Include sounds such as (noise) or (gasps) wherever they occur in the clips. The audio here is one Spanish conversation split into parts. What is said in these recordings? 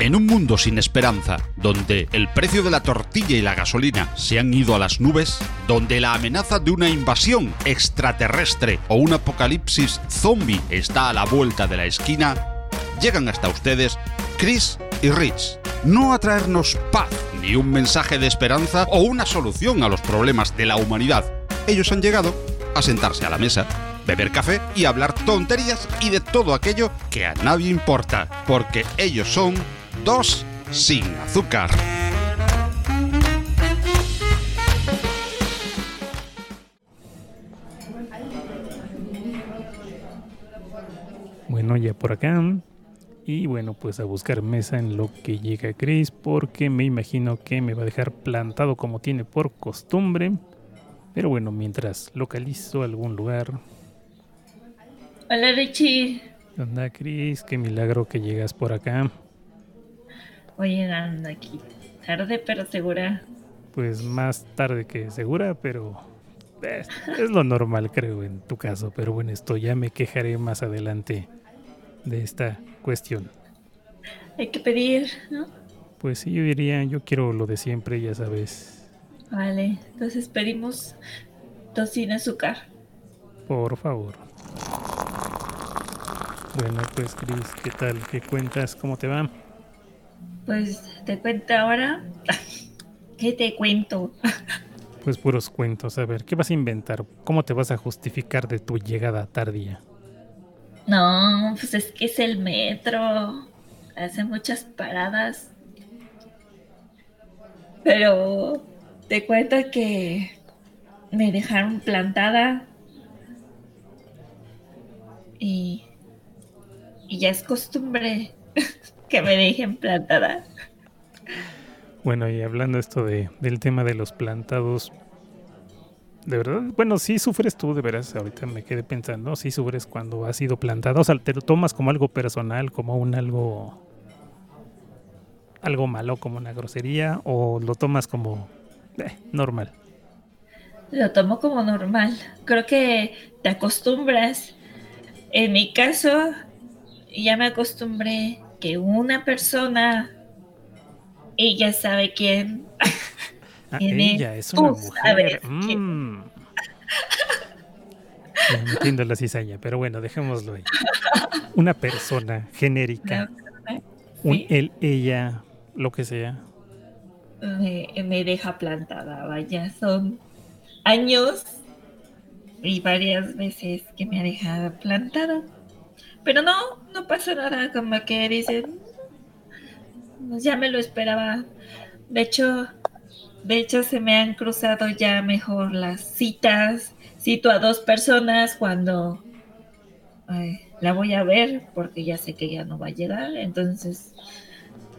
En un mundo sin esperanza, donde el precio de la tortilla y la gasolina se han ido a las nubes, donde la amenaza de una invasión extraterrestre o un apocalipsis zombie está a la vuelta de la esquina, llegan hasta ustedes Chris y Rich, no a traernos paz, ni un mensaje de esperanza o una solución a los problemas de la humanidad. Ellos han llegado a sentarse a la mesa, beber café y hablar tonterías y de todo aquello que a nadie importa, porque ellos son dos sin azúcar. Bueno, ya por acá. Y bueno, pues a buscar mesa en lo que llega Chris, porque me imagino que me va a dejar plantado como tiene por costumbre. Pero bueno, mientras localizo algún lugar. Hola Richie. ¿Qué onda, Chris? Qué milagro que llegas por acá. Oye, anda aquí. Tarde pero segura. Pues más tarde que segura, pero es, es, lo normal creo en tu caso. Pero bueno, esto ya me quejaré más adelante de esta cuestión. Hay que pedir, ¿no? Pues sí, yo diría, yo quiero lo de siempre, ya sabes. Vale, entonces pedimos dos sin azúcar. Por favor. Bueno, pues Cris, ¿qué tal? ¿Qué cuentas? ¿Cómo te va? Pues te cuento ahora. ¿Qué te cuento? Pues puros cuentos. A ver, ¿qué vas a inventar? ¿Cómo te vas a justificar de tu llegada tardía? No, pues es que es el metro. Hace muchas paradas. Pero te cuento que me dejaron plantada. Y, y ya es costumbre (laughs) que me dejen plantada. Bueno, y hablando esto de, del tema de los plantados, de verdad, bueno, sí sufres tú, de veras, ahorita me quedé pensando, sí sufres cuando has sido plantado, o sea, te lo tomas como algo personal, como un algo, algo malo, como una grosería, o lo tomas como eh, normal. Lo tomo como normal, creo que te acostumbras. En mi caso, ya me acostumbré que una persona, ella sabe quién. Ah, ella es una mujer. Mm. Entiendo la cizaña, pero bueno, dejémoslo ahí. Una persona genérica. Un él, ella, lo que sea. Me, me deja plantada, vaya, son años y varias veces que me ha dejado plantada. Pero no, no pasa nada, como que dicen, pues ya me lo esperaba. De hecho, de hecho se me han cruzado ya mejor las citas. Cito a dos personas cuando ay, la voy a ver porque ya sé que ya no va a llegar. Entonces,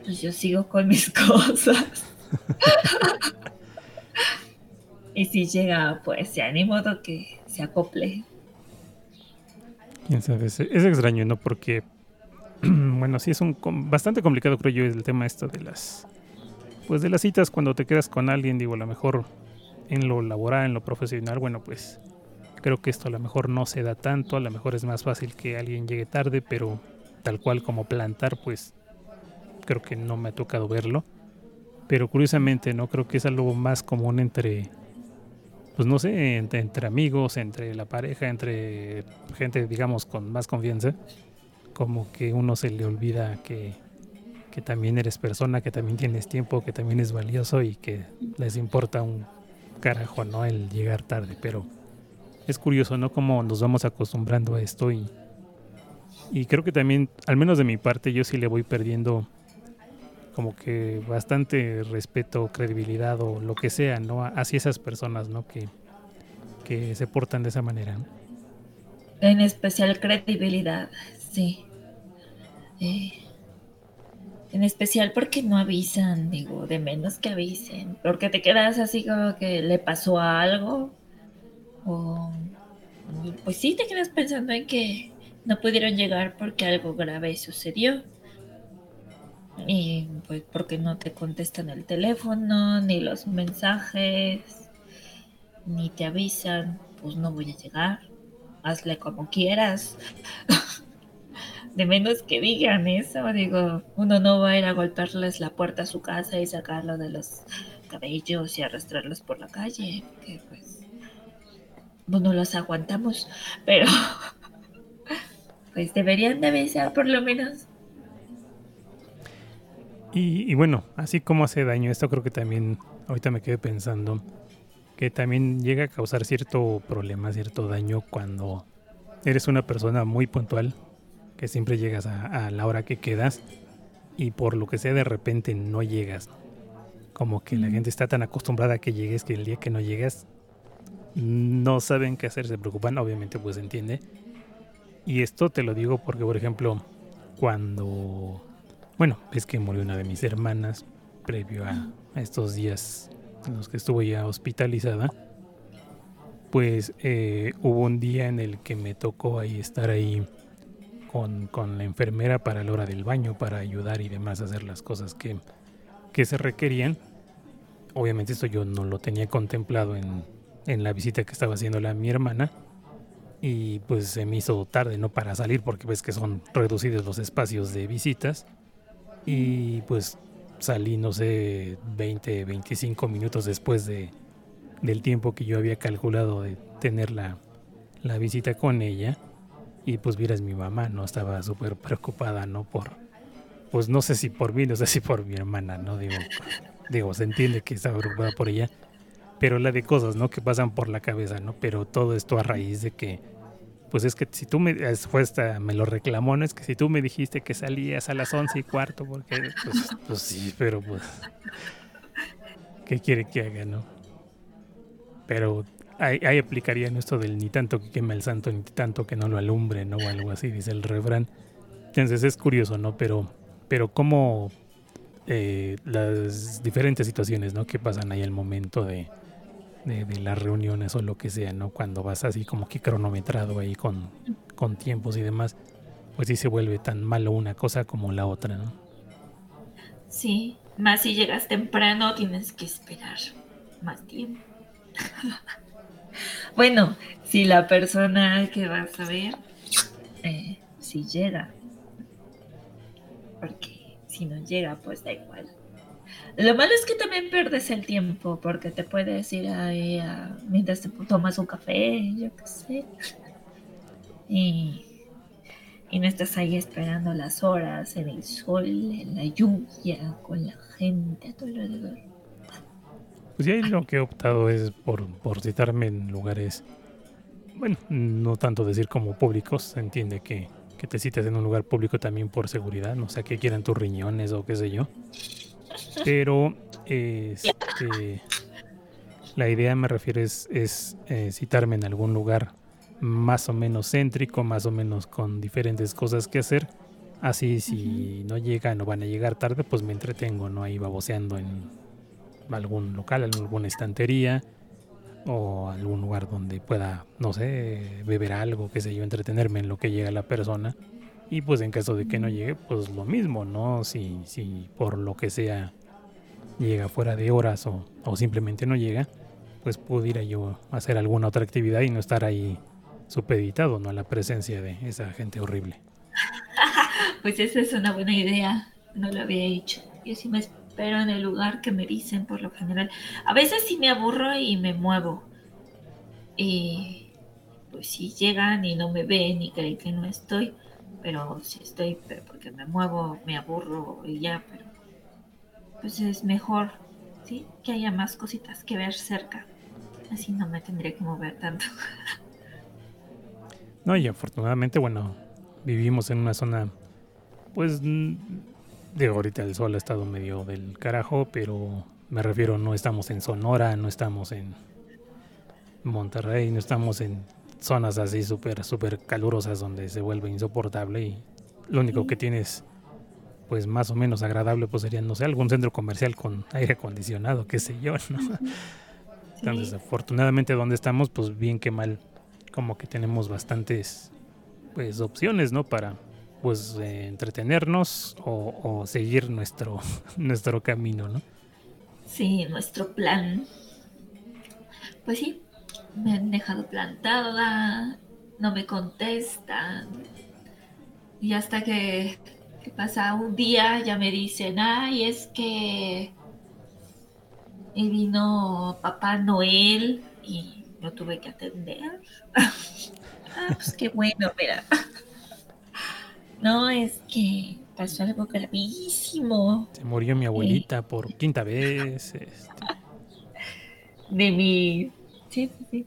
pues yo sigo con mis (laughs) cosas. (laughs) y si llega, pues ya ni modo que se acople. Es extraño, ¿no? Porque, (clears throat) bueno, sí es un bastante complicado, creo yo, el tema esto de las, pues de las citas cuando te quedas con alguien, digo, a lo mejor en lo laboral, en lo profesional, bueno, pues creo que esto a lo mejor no se da tanto, a lo mejor es más fácil que alguien llegue tarde, pero tal cual como plantar, pues creo que no me ha tocado verlo. Pero curiosamente, no creo que es algo más común entre pues no sé, entre, amigos, entre la pareja, entre gente, digamos, con más confianza, como que uno se le olvida que, que también eres persona, que también tienes tiempo, que también es valioso y que les importa un carajo, ¿no? El llegar tarde, pero es curioso, ¿no? Cómo nos vamos acostumbrando a esto y, y creo que también, al menos de mi parte, yo sí le voy perdiendo como que bastante respeto, credibilidad o lo que sea, ¿no? Hacia esas personas, ¿no? Que, que se portan de esa manera. En especial credibilidad, sí. Eh, en especial porque no avisan, digo, de menos que avisen. Porque te quedas así como que le pasó algo. O pues sí te quedas pensando en que no pudieron llegar porque algo grave sucedió. Y pues porque no te contestan el teléfono, ni los mensajes, ni te avisan, pues no voy a llegar. Hazle como quieras. (laughs) de menos que digan eso, digo, uno no va a ir a golpearles la puerta a su casa y sacarlo de los cabellos y arrastrarlos por la calle, que pues no los aguantamos, pero (laughs) pues deberían de avisar por lo menos. Y, y, bueno, así como hace daño, esto creo que también, ahorita me quedé pensando, que también llega a causar cierto problema, cierto daño cuando eres una persona muy puntual, que siempre llegas a, la hora que quedas y por lo que sea de repente no llegas. Como que la gente está tan acostumbrada a que llegues que el día que no llegas no saben qué hacer, se preocupan, obviamente pues entiende. Y esto te lo digo porque, por ejemplo, cuando, bueno, es que murió una de mis hermanas previo a, estos días en los que estuvo ya hospitalizada, pues eh, hubo un día en el que me tocó ahí estar ahí con, la enfermera para la hora del baño, para ayudar y demás a hacer las cosas que, que se requerían. Obviamente esto yo no lo tenía contemplado en, en la visita que estaba haciendo a mi hermana y pues se me hizo tarde no para salir porque ves que son reducidos los espacios de visitas y pues salí no sé 20 25 minutos después de del tiempo que yo había calculado de tener la, la visita con ella y pues vieras mi mamá, ¿no? Estaba súper preocupada, ¿no? Por, pues no sé si por mí, no sé si por mi hermana, ¿no? Digo, digo, se entiende que estaba preocupada por ella, pero la de cosas, ¿no? Que pasan por la cabeza, ¿no? Pero todo esto a raíz de que, pues es que si tú me, después me lo reclamó, ¿no? Es que si tú me dijiste que salías a las once y cuarto, porque, pues, pues sí, pero pues, ¿qué quiere que haga, no? Pero ahí, aplicaría esto del ni tanto que queme el santo, ni tanto que no lo alumbre, ¿no? O algo así, dice el refrán. Entonces es curioso, ¿no? Pero, pero cómo eh, las diferentes situaciones, ¿no? Que pasan ahí al momento de, de, las reuniones o lo que sea, ¿no? Cuando vas así como que cronometrado ahí con, con tiempos y demás, pues sí se vuelve tan malo una cosa como la otra, ¿no? Sí, más si llegas temprano tienes que esperar más tiempo. (laughs) Bueno, si la persona que vas a ver, eh, si llega. Porque si no llega, pues da igual. Lo malo es que también pierdes el tiempo, porque te puedes ir ahí a, mientras te tomas un café, yo qué sé. Y, no estás ahí esperando las horas en el sol, en la lluvia, con la gente a tu alrededor. Pues ahí lo que he optado es por, citarme en lugares, bueno, no tanto decir como públicos, se entiende que, te cites en un lugar público también por seguridad, no sé que quieran tus riñones o qué sé yo. Pero este, la idea me refiero es, es eh, citarme en algún lugar más o menos céntrico, más o menos con diferentes cosas que hacer. Así si no llegan o van a llegar tarde, pues me entretengo, ¿no? Ahí baboseando en, algún local, alguna estantería o algún lugar donde pueda, no sé, beber algo, qué sé yo, entretenerme en lo que llega la persona. Y pues en caso de que no llegue, pues lo mismo, ¿no? Si, si por lo que sea llega fuera de horas o, o simplemente no llega, pues pudiera yo hacer alguna otra actividad y no estar ahí supeditado, ¿no? A la presencia de esa gente horrible. (laughs) pues esa es una buena idea, no lo había hecho. Yo sí me pero en el lugar que me dicen por lo general. A veces sí me aburro y me muevo. Y pues si llegan y no me ven y creen que no estoy, pero si estoy, pero porque me muevo, me aburro y ya, pero pues es mejor, ¿sí? Que haya más cositas que ver cerca. Así no me tendría que mover tanto. (laughs) No, y afortunadamente, bueno, vivimos en una zona, pues de ahorita el sol ha estado medio del carajo, pero me refiero, no estamos en Sonora, no estamos en Monterrey, no estamos en zonas así súper, súper calurosas donde se vuelve insoportable y lo único que tienes pues más o menos agradable pues sería, no sé, algún centro comercial con aire acondicionado, qué sé yo, ¿no? Entonces, afortunadamente donde estamos, pues bien que mal, como que tenemos bastantes pues opciones, ¿no? Para pues entretenernos o, seguir nuestro, (laughs) nuestro camino, ¿no? Sí, nuestro plan. Pues sí, me han dejado plantada, no me contestan. Y hasta que, que pasa un día ya me dicen, ay, es que y vino Papá Noel y lo tuve que atender. (laughs) ah, pues qué bueno, mira. (laughs) No, es que pasó algo gravísimo. Se murió mi abuelita por quinta vez. Este. (laughs) De mi. Sí, sí, sí.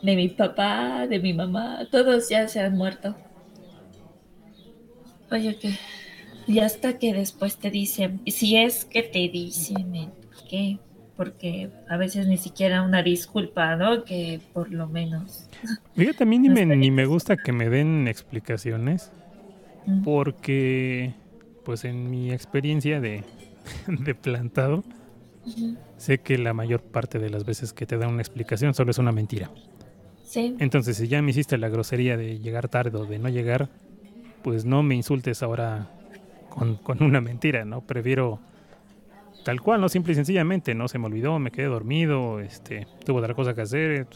De mi papá, de mi mamá, todos ya se han muerto. Oye, que. Y hasta que después te dicen, si es que te dicen qué, porque a veces ni siquiera una disculpa, ¿no? Que por lo menos. Fíjate, a mí ni me, ni me gusta que me den explicaciones, porque, pues en mi experiencia de, (laughs) de plantado, Sé que la mayor parte de las veces que te dan una explicación solo es una mentira. Sí, Entonces, si ya me hiciste la grosería de llegar tarde o de no llegar, pues no me insultes ahora con, con una mentira, ¿no? Prefiero tal cual, ¿no? Simple y sencillamente, ¿no? Se me olvidó, me quedé dormido, este, tuve otra cosa que hacer,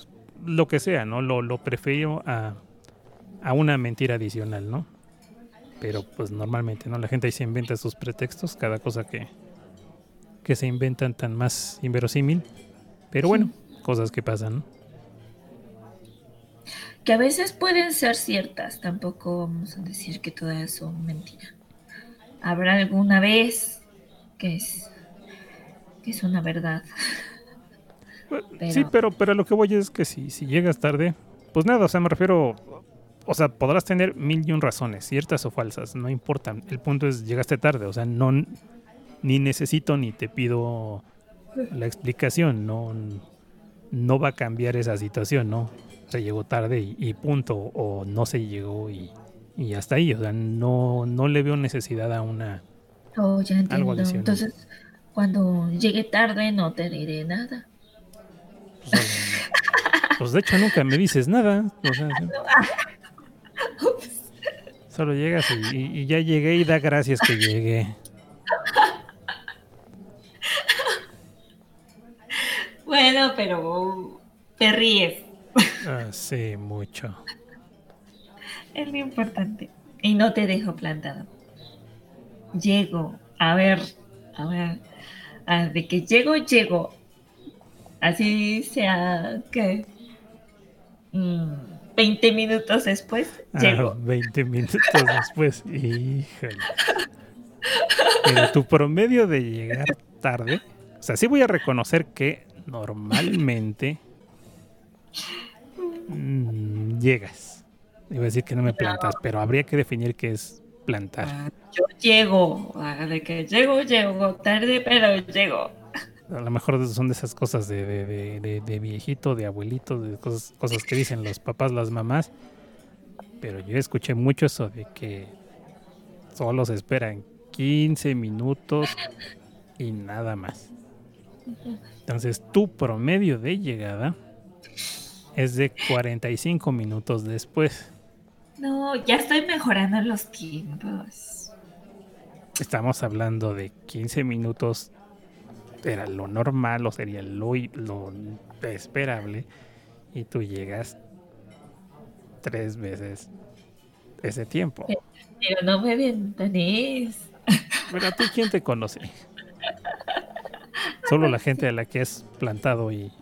lo que sea, ¿no? Lo, lo prefiero a, a una mentira adicional, ¿no? Pero pues normalmente, ¿no? La gente ahí se inventa sus pretextos, cada cosa que, que se inventan tan más inverosímil. Pero bueno, cosas que pasan, ¿no? que a veces pueden ser ciertas, tampoco vamos a decir que todas son mentiras. Habrá alguna vez que es, que es una verdad. Sí, Pero- pero, pero lo que voy es que si, si llegas tarde, pues nada, o sea, me refiero, o sea, podrás tener mil y un razones, ciertas o falsas, no importa. El punto es, llegaste tarde, o sea, no, ni necesito ni te pido la explicación, no, no va a cambiar esa situación, ¿no? Se llegó tarde y, y punto, o no se llegó y, y hasta ahí, o sea, no, no le veo necesidad a una... Oh, ya entiendo. adicional. Entonces, cuando llegue tarde no te diré nada. Pues, pues, de hecho nunca me dices nada, o sea, (laughs) Solo llegas y- y ya llegué y da gracias que llegué. Bueno, pero te ríes. Ah, sí, mucho. Es lo importante. Y no te dejo plantado. Llego. A ver, a ver. de que llego, llego. Así sea que. mm, 20 minutos después, Ah, llego. 20 minutos después. Híjole. Pero tu promedio de llegar tarde. O sea, sí voy a reconocer que normalmente mm, llegas. Iba a decir que no me plantas, pero habría que definir qué es plantar. Ah, Yo llego. ah, De que llego, llego tarde, pero llego. A lo mejor son de esas cosas de, de- de- de- de viejito, de abuelito, de cosas, cosas que dicen los papás, las mamás. Pero yo escuché mucho eso de que solo se esperan 15 minutos y nada más. Entonces tu promedio de llegada es de 45 minutos después. No, ya estoy mejorando los tiempos. Estamos hablando de 15 minutos. Era lo normal o sería lo, lo esperable. Y tú llegas tres veces ese tiempo. Pero no me ventanes. Pero a ti, ¿quién te conoce? (laughs) Solo la (laughs) gente a la que has plantado y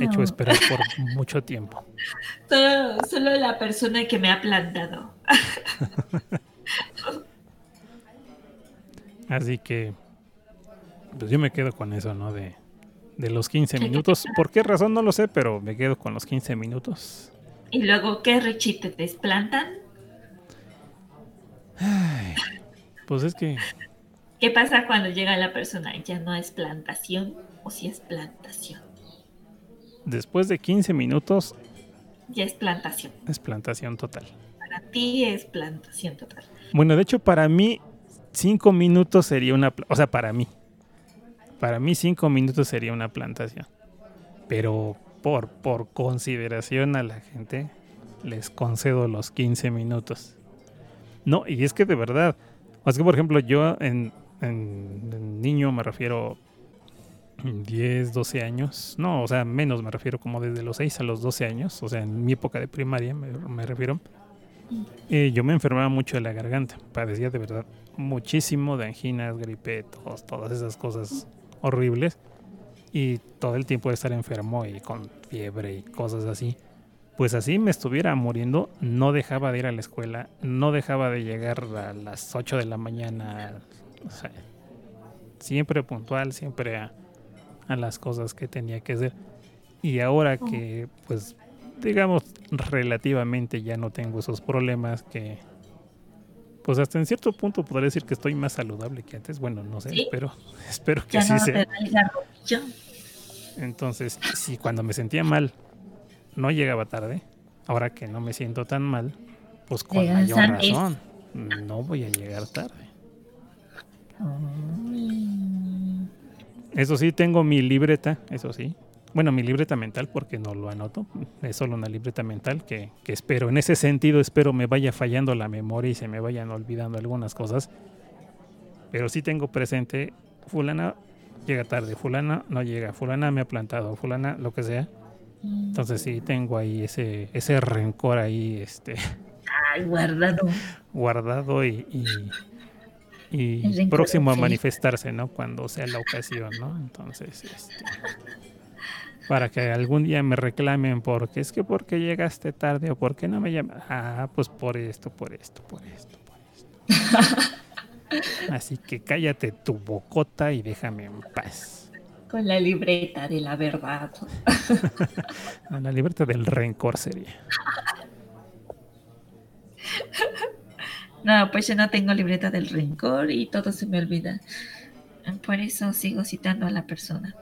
hecho esperar por mucho tiempo. (laughs) Solo, solo la persona que me ha plantado. (laughs) Así que, pues yo me quedo con eso, ¿no? De, de los 15 minutos. ¿Por qué razón? No lo sé, pero me quedo con los 15 minutos. Y luego, ¿qué Richie te desplantan? Ay, pues es que ¿Qué pasa cuando llega la persona? ¿Ya no es plantación o si es plantación? después de 15 minutos Ya es plantación. es plantación total. Para ti es plantación total. Bueno, de hecho, para mí, 5 minutos sería una... O sea, para mí. Para mí, 5 minutos sería una plantación. Pero por, por consideración a la gente, les concedo los 15 minutos. No, y es que de verdad, o es que por ejemplo yo en, en- niño me refiero 10, 12 años, no, o sea, menos me refiero como desde los 6 a los 12 años, o sea, en mi época de primaria me, me refiero, Eh, yo me enfermaba mucho de la garganta, padecía de verdad muchísimo de anginas, gripe, todas esas cosas horribles. Y todo el tiempo de estar enfermo y con fiebre y cosas así. Pues así me estuviera muriendo, no dejaba de ir a la escuela, no dejaba de llegar a las 8 de la mañana. Siempre puntual, siempre a, a las cosas que tenía que hacer. Y ahora oh. que, pues, digamos, relativamente ya no tengo esos problemas que, pues hasta en cierto punto podría decir que estoy más saludable que antes. Bueno, no sé, pero (laughs) espero que así sea. Entonces, si cuando me sentía mal no llegaba tarde, ahora que no me siento tan mal, pues con mayor razón no voy a llegar tarde. Eso sí, tengo mi libreta, eso sí, bueno, mi libreta mental, porque no lo anoto, es solo una libreta mental que, espero, en ese sentido espero me vaya fallando la memoria y se me vayan olvidando algunas cosas, pero sí tengo presente, fulana llega tarde, fulana no llega, fulana me ha plantado, fulana lo que sea. Entonces sí tengo ahí ese, ese rencor ahí, este... Ay, guardado. (laughs) Guardado y, y, próximo a manifestarse, ¿no? Cuando sea la ocasión, ¿no? Entonces, este para que algún día me reclamen porque es que porque llegaste tarde o porque no me llamas. Ah, pues por esto, por esto, por esto, por esto. Así que cállate tu bocota y déjame en paz. Con la libreta de la verdad. (laughs) la libreta del rencor sería. (laughs) No, pues yo no tengo libreta del rencor y todo se me olvida. Por eso sigo citando a la persona.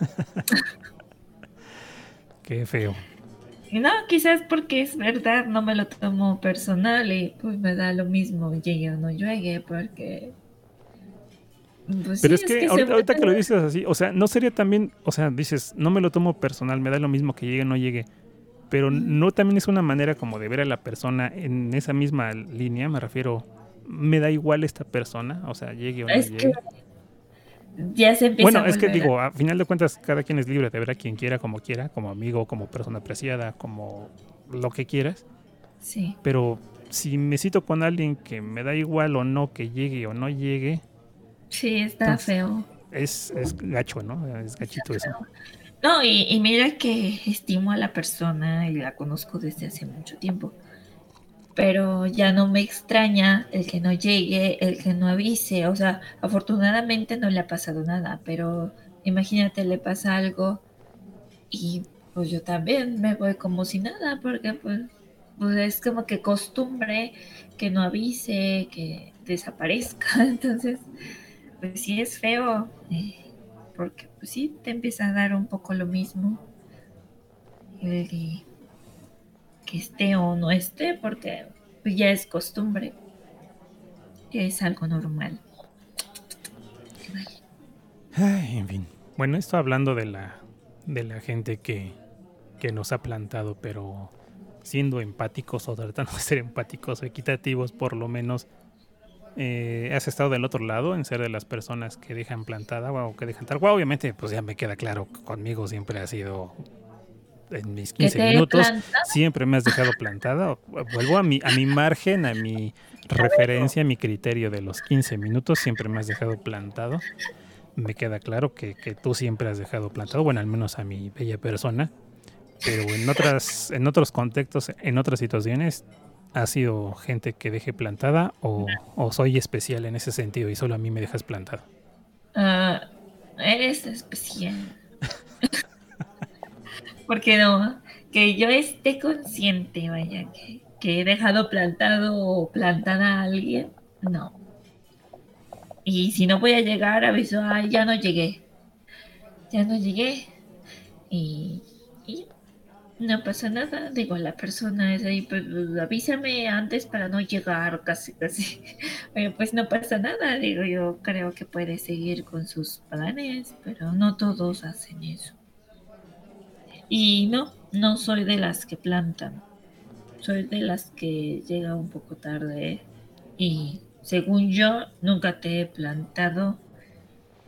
(laughs) Qué feo. No, quizás porque es verdad, no me lo tomo personal y pues me da lo mismo, llegue o no llegue, porque... Pues Pero es, que, ahorita, que lo dices así, o sea, no sería también, o sea, dices, no me lo tomo personal, me da lo mismo que llegue o no llegue, pero no también es una manera como de ver a la persona en esa misma línea, me refiero, me da igual esta persona, o sea, llegue o no llegue ya se empieza Bueno, es que digo, a final de cuentas, cada quien es libre de ver a quien quiera, como quiera, como amigo, como persona apreciada, como lo que quieras. Sí. Pero si me cito con alguien que me da igual o no que llegue o no llegue. Sí, está feo. Es, es gacho, ¿no? Es gachito eso. No, y, y mira que estimo a la persona y la conozco desde hace mucho tiempo pero ya no me extraña el que no llegue, el que no avise, o sea, afortunadamente no le ha pasado nada, pero imagínate le pasa algo y pues yo también me voy como si nada, porque pues, pues es como que costumbre que no avise, que desaparezca, (laughs) entonces pues sí es feo, eh, porque pues sí te empieza a dar un poco lo mismo. El, esté o no esté, porque pues, ya es costumbre, es algo normal. en fin. Bueno, esto hablando de la, de la gente que, que nos ha plantado, pero siendo empáticos o tratando de ser empáticos o equitativos, por lo menos, eh, has estado del otro lado en ser de las personas que dejan plantada o que dejan tal. obviamente, pues ya me queda claro que conmigo siempre ha sido en mis 15 minutos siempre me has dejado plantada. Vuelvo a mi, a mi margen, a mi referencia, a mi criterio de los 15 minutos, siempre me has dejado plantado. Me queda claro que, tú siempre has dejado plantado, bueno, al menos a mi bella persona. Pero en otras, en otros contextos, en otras situaciones, ¿ha sido gente que deje plantada o, soy especial en ese sentido y solo a mí me dejas plantado? Ah, eres especial. (laughs) Porque no, que yo esté consciente, vaya, que, he dejado plantado o plantada a alguien, no. Y si no voy a llegar, aviso, ay, ya no llegué. Ya no llegué. Y, no pasa nada. Digo, la persona es ahí, pues avísame antes para no llegar, casi, casi. (laughs) Oye, pues no pasa nada. Digo, yo creo que puede seguir con sus planes, pero no todos hacen eso. Y no, no soy de las que plantan. Soy de las que llega un poco tarde. Y según yo, nunca te he plantado.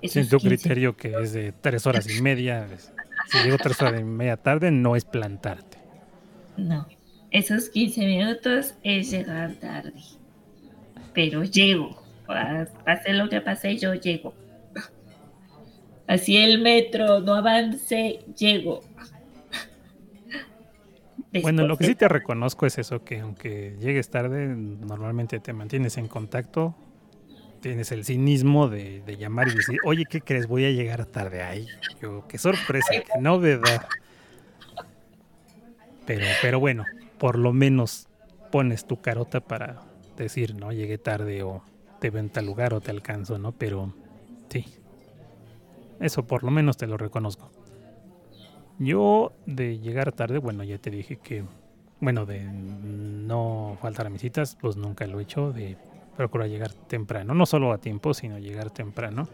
Sin tu criterio que es de tres horas y media. Si llego tres horas y media tarde, no es plantarte. No, esos 15 minutos es llegar tarde. Pero llego. Pase lo que pase, yo llego. Así el metro no avance, llego. bueno, lo que sí te reconozco es eso, que aunque llegues tarde, normalmente te mantienes en contacto, tienes el cinismo de, llamar y decir, oye, ¿qué crees? Voy a llegar tarde. Ay, yo, qué sorpresa, qué novedad. Pero, pero bueno, por lo menos pones tu carota para decir, ¿no? Llegué tarde o te ven tal lugar o te alcanzo, ¿no? Pero sí, eso por lo menos te lo reconozco. Yo de llegar tarde, bueno, ya te dije que, bueno, de no faltar a mis citas, pues nunca lo he hecho, de procurar llegar temprano, no solo a tiempo, sino llegar temprano.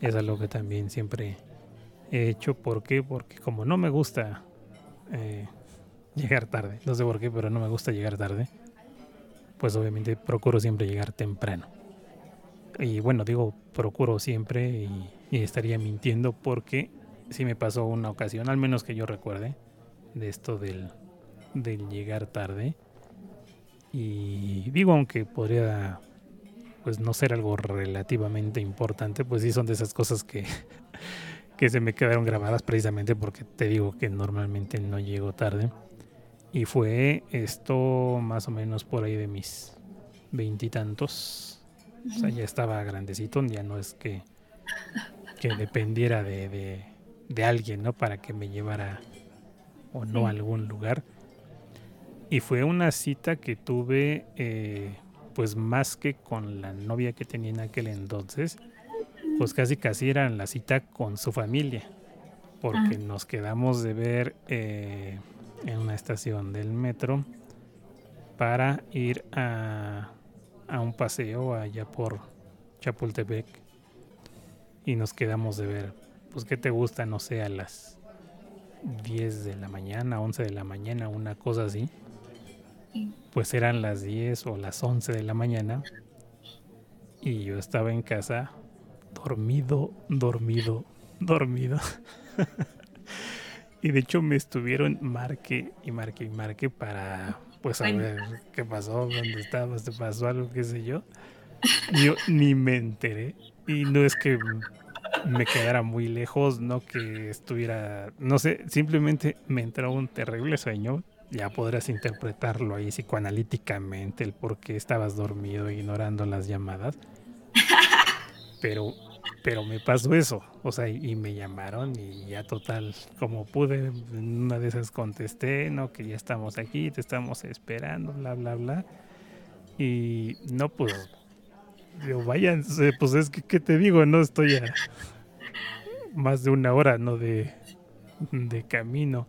Es algo que también siempre he hecho. ¿Por qué? Porque como no me gusta eh, llegar tarde, no sé por qué, pero no me gusta llegar tarde, pues obviamente procuro siempre llegar temprano. Y bueno, digo, procuro siempre y, estaría mintiendo porque si me pasó una ocasión, al menos que yo recuerde, de esto del, del llegar tarde. Y digo, aunque podría pues no ser algo relativamente importante, pues sí son de esas cosas que, (laughs) que se me quedaron grabadas precisamente porque te digo que normalmente no llego tarde. Y fue esto más o menos por ahí de mis veintitantos o sea, ya estaba grandecito, ya no es que, que dependiera de, de, alguien, ¿no? Para que me llevara o no a algún lugar. Y fue una cita que tuve, eh, pues más que con la novia que tenía en aquel entonces, pues casi casi era la cita con su familia, porque ah. nos quedamos de ver eh, en una estación del metro para ir a a un paseo allá por Chapultepec y nos quedamos de ver, pues qué te gusta, no sé, a las 10 de la mañana, 11 de la mañana, una cosa así. Pues eran las 10 o las 11 de la mañana y yo estaba en casa dormido, dormido, dormido. (laughs) y de hecho me estuvieron marque y marque y marque para pues a ver qué pasó, dónde estabas, te pasó algo, qué sé yo. Yo ni me enteré. Y no es que me quedara muy lejos, no que estuviera, no sé, simplemente me entró un terrible sueño. Ya podrás interpretarlo ahí psicoanalíticamente, el por qué estabas dormido ignorando las llamadas. (laughs) Pero pero me pasó eso, o sea, y, me llamaron y ya total, como pude, en una de esas contesté, no, que ya estamos aquí, te estamos esperando, bla, bla, bla. Y no, pues, digo, váyanse, pues es que, ¿qué te digo? No estoy a (laughs) más de una hora, ¿no? De, de camino.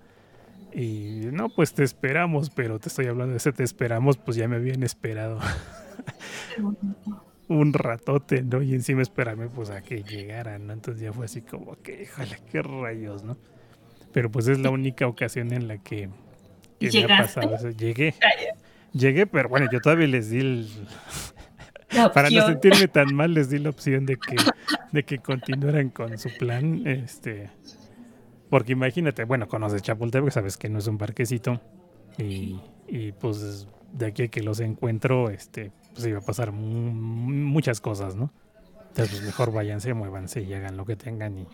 Y no, pues te esperamos, pero te estoy hablando de ese te esperamos, pues ya me habían esperado (laughs) un ratote, ¿no? Y encima esperarme pues a que llegaran, ¿no? Entonces ya fue así como que, híjole, qué rayos, ¿no? Pero pues es la única ocasión en la que, me ha pasado Llegué. (laughs) Llegué, pero bueno, yo todavía les di el... (laughs) Para no sentirme tan mal, les di la opción de que, de que continuaran con su plan. Este, porque imagínate, bueno, conoces Chapultepec, sabes que no es un parquecito. Y, y pues de aquí a que los encuentro, este, pues iba a pasar muchas cosas, ¿no? Entonces, pues mejor váyanse, muévanse y hagan lo que tengan y,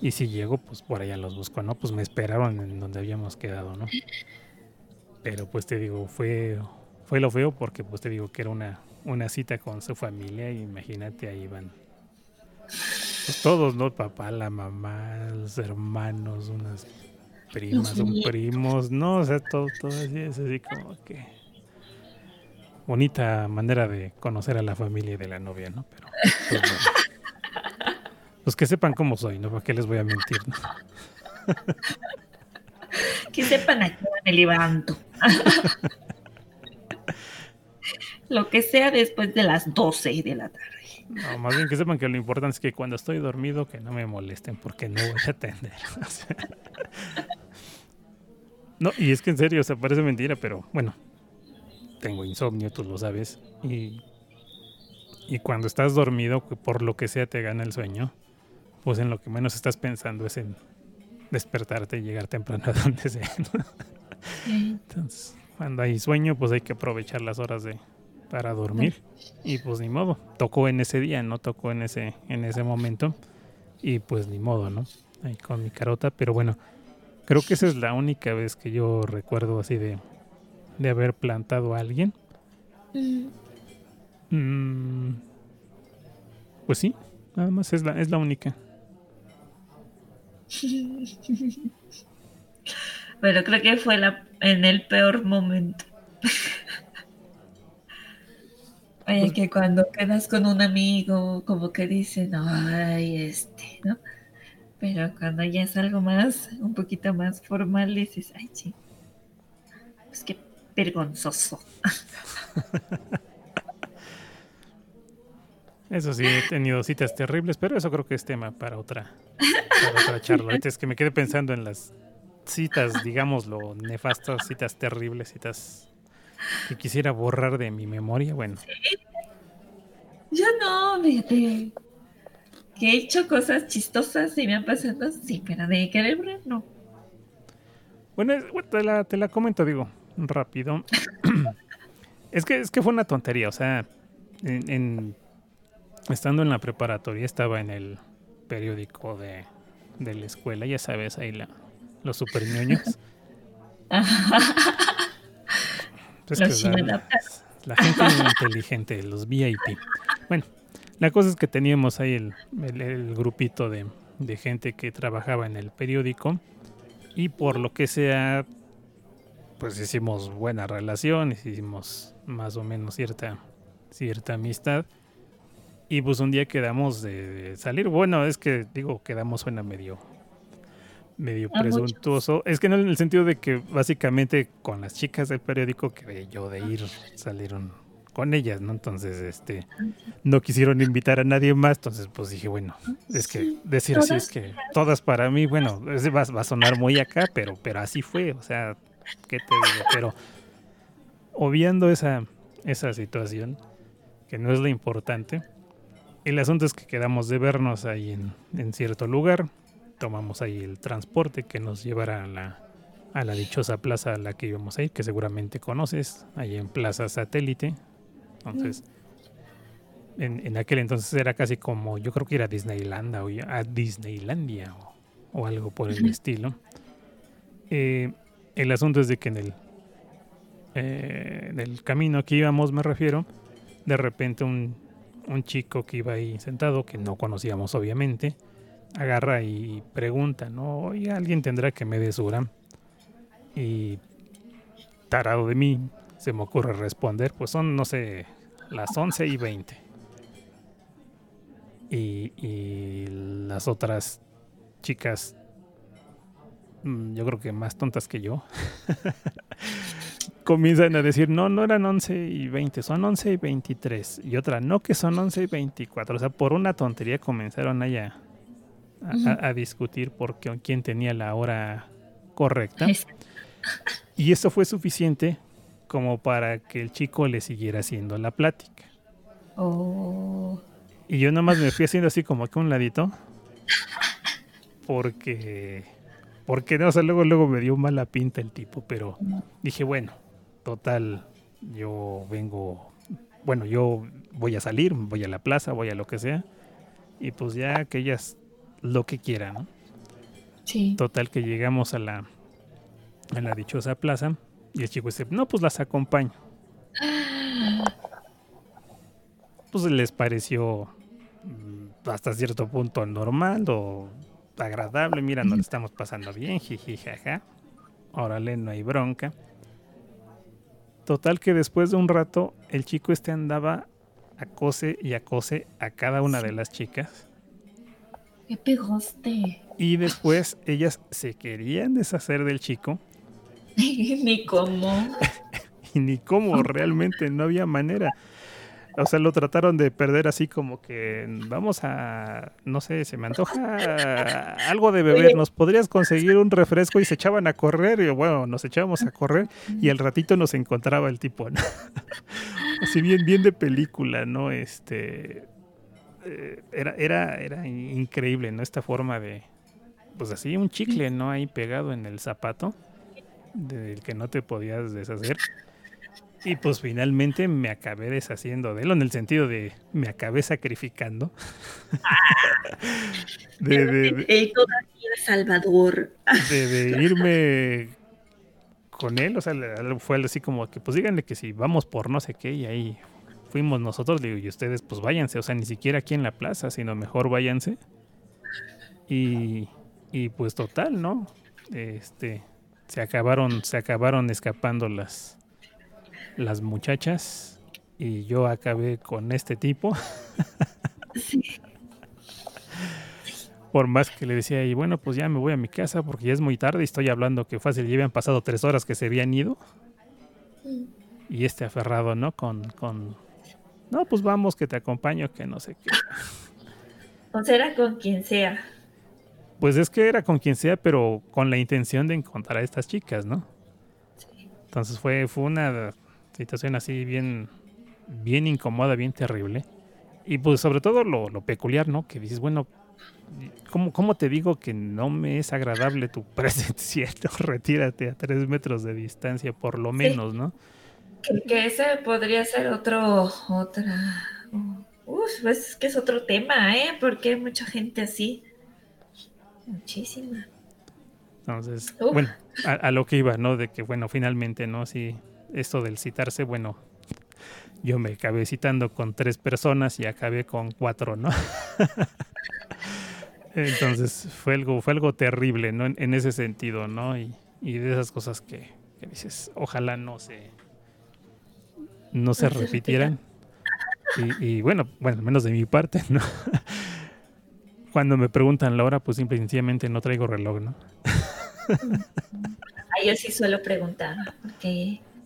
y si llego, pues por allá los busco, ¿no? Pues me esperaron en donde habíamos quedado, ¿no? Pero pues te digo, fue, fue lo feo porque pues te digo que era una, una cita con su familia y imagínate, ahí van pues todos, ¿no? papá, la mamá, los hermanos, unas primas, un primos, no, o sea, todo, todo así, es así como que bonita manera de conocer a la familia de la novia, ¿no? Pero pues, pues, que sepan cómo soy, ¿no? ¿Para qué les voy a mentir? ¿no? (laughs) que sepan a qué me levanto. (laughs) lo que sea después de las 12 de la tarde. No, más bien que sepan que lo importante es que cuando estoy dormido que no me molesten porque no voy a atender. (laughs) no, y es que en serio, o sea, parece mentira, pero bueno, tengo insomnio, tú lo sabes. Y, y cuando estás dormido, por lo que sea te gana el sueño, pues en lo que menos estás pensando es en despertarte y llegar temprano a donde sea. Entonces, cuando hay sueño, pues hay que aprovechar las horas de para dormir. Y pues ni modo. Tocó en ese día, no tocó en ese, en ese momento. Y pues ni modo, ¿no? Ahí con mi carota. Pero bueno, creo que esa es la única vez que yo recuerdo así de, de haber plantado a alguien. Mm, pues sí, nada más es la, es la única. (laughs) Pero creo que fue la, en el peor momento. (laughs) Oye, pues que cuando quedas con un amigo, como que dicen, ay, este, ¿no? Pero cuando ya es algo más, un poquito más formal, dices, ay, sí. Pues qué vergonzoso. Eso sí, he tenido citas terribles, pero eso creo que es tema para otra, para otra charla. es que me quedé pensando en las citas, digámoslo, nefastas, citas terribles, citas que quisiera borrar de mi memoria. Bueno. Yo no, de, que he hecho cosas chistosas y me han pasado, sí, pero de querer no. Bueno, te la, te la comento, digo, rápido. (clears throat) es que es que fue una tontería, o sea, en estando en la preparatoria estaba en el periódico de, la escuela, ya sabes, ahí la, los (laughs) pues la, gente inteligente, los VIP. Bueno, la cosa es que teníamos ahí el, el, grupito de, de, gente que trabajaba en el periódico y por lo que sea, pues hicimos buena relación, hicimos más o menos cierta, cierta amistad. Y pues un día quedamos de, salir. Bueno, es que digo, quedamos suena medio medio presuntuoso. Es que no en el sentido de que básicamente con las chicas del periódico que yo de ir salieron con ellas, ¿no? Entonces, este, no quisieron invitar a nadie más, entonces pues dije, bueno, es que decir así es que todas para mí, bueno, va, va, a sonar muy acá, pero, pero así fue, o sea, ¿qué te digo? Pero obviando esa, esa situación, que no es lo importante, el asunto es que quedamos de vernos ahí en, cierto lugar. Tomamos ahí el transporte que nos llevará a la, a la dichosa plaza a la que íbamos a ir, que seguramente conoces, ahí en Plaza Satélite. Entonces, en, aquel entonces era casi como, yo creo que era Disneylandia o a Disneylandia o, algo por el estilo. Eh, el asunto es de que en el, eh, en el camino que íbamos, me refiero, de repente un, un chico que iba ahí sentado, que no conocíamos obviamente, agarra y pregunta, ¿no? Oye, alguien tendrá que me Y tarado de mí, se me ocurre responder, pues son, no sé, las 11 y 20. Y, y las otras chicas, mm, yo creo que más tontas que yo, (laughs) comienzan a decir, no, no eran 11 y 20, son 11 y 23. Y otra, no, que son 11 y 24. O sea, por una tontería comenzaron allá a, discutir por quién tenía la hora correcta. Y eso fue suficiente como para que el chico le siguiera haciendo la plática. Oh. Y yo nomás me fui haciendo así como que un ladito. Porque. Porque no, o sea, luego, luego me dio mala pinta el tipo, pero dije, bueno, Total, yo vengo, bueno, yo voy a salir, voy a la plaza, voy a lo que sea, y pues ya que ellas lo que quieran, ¿no? Sí. Total que llegamos a la, a la dichosa plaza y el chico dice, no, pues las acompaño. (gasps) Pues les pareció mm, hasta cierto punto normal o agradable, mira, nos (laughs) estamos pasando bien, jiji, jaja. Órale, no hay bronca. Total que después de un rato el chico este andaba acose y acose a cada una de las chicas. ¡Qué pegoste! Y después ellas se querían deshacer del chico. (laughs) ni cómo. (laughs) y ni cómo, realmente no había manera. O sea, lo trataron de perder así como que vamos a, no sé, se me antoja algo de beber, ¿nos podrías conseguir un refresco? Y se echaban a correr, y bueno, nos echábamos a correr y al ratito nos encontraba el tipo, ¿no? (laughs) así bien, bien de película, ¿no? Este, eh, era, era, era increíble, ¿no? Esta forma de, pues así, un chicle, ¿no? Ahí pegado en el zapato. del que no te podías deshacer. Y pues finalmente me acabé deshaciendo de él, en el sentido de me acabé sacrificando. (laughs) de, de, Salvador. De, irme con él, o sea, fue así como que, pues díganle que si vamos por no sé qué, y ahí fuimos nosotros, digo, y ustedes pues váyanse, o sea, ni siquiera aquí en la plaza, sino mejor váyanse. Y, y pues total, ¿no? Este, se acabaron, se acabaron escapando las, las muchachas y yo acabé con este tipo. (laughs) Por más que le decía, y bueno, pues ya me voy a mi casa porque ya es muy tarde y estoy hablando que fácil, ya habían pasado tres horas que se habían ido. Y este aferrado, ¿no? Con, con, no, pues vamos, que te acompaño, que no sé qué. O será con quien sea. Pues es que era con quien sea, pero con la intención de encontrar a estas chicas, ¿no? Sí. Entonces fue, fue una situación así bien, bien incómoda, bien terrible. Y pues sobre todo lo, lo peculiar, ¿no? Que dices, bueno, ¿cómo, ¿cómo, te digo que no me es agradable tu (laughs) presencia? Retírate a tres metros de distancia, por lo menos, ¿no? Que, ese podría ser otro, otra... Uf, pues es que es otro tema, ¿eh? Porque hay mucha gente así. Muchísima. Entonces, bueno, a, lo que iba, ¿no? De que, bueno, finalmente, ¿no? Sí, esto del citarse, bueno, yo me acabé citando con tres personas y acabé con cuatro, ¿no? (laughs) Entonces fue algo, fue algo terrible, ¿no? En, ese sentido, ¿no? Y, de esas cosas que, dices, ojalá no se, no se (laughs) repitieran. Y, bueno, bueno, menos de mi parte, ¿no? (laughs) Cuando me preguntan la hora, pues simple y sencillamente no traigo reloj, ¿no? A yo sí suelo preguntar,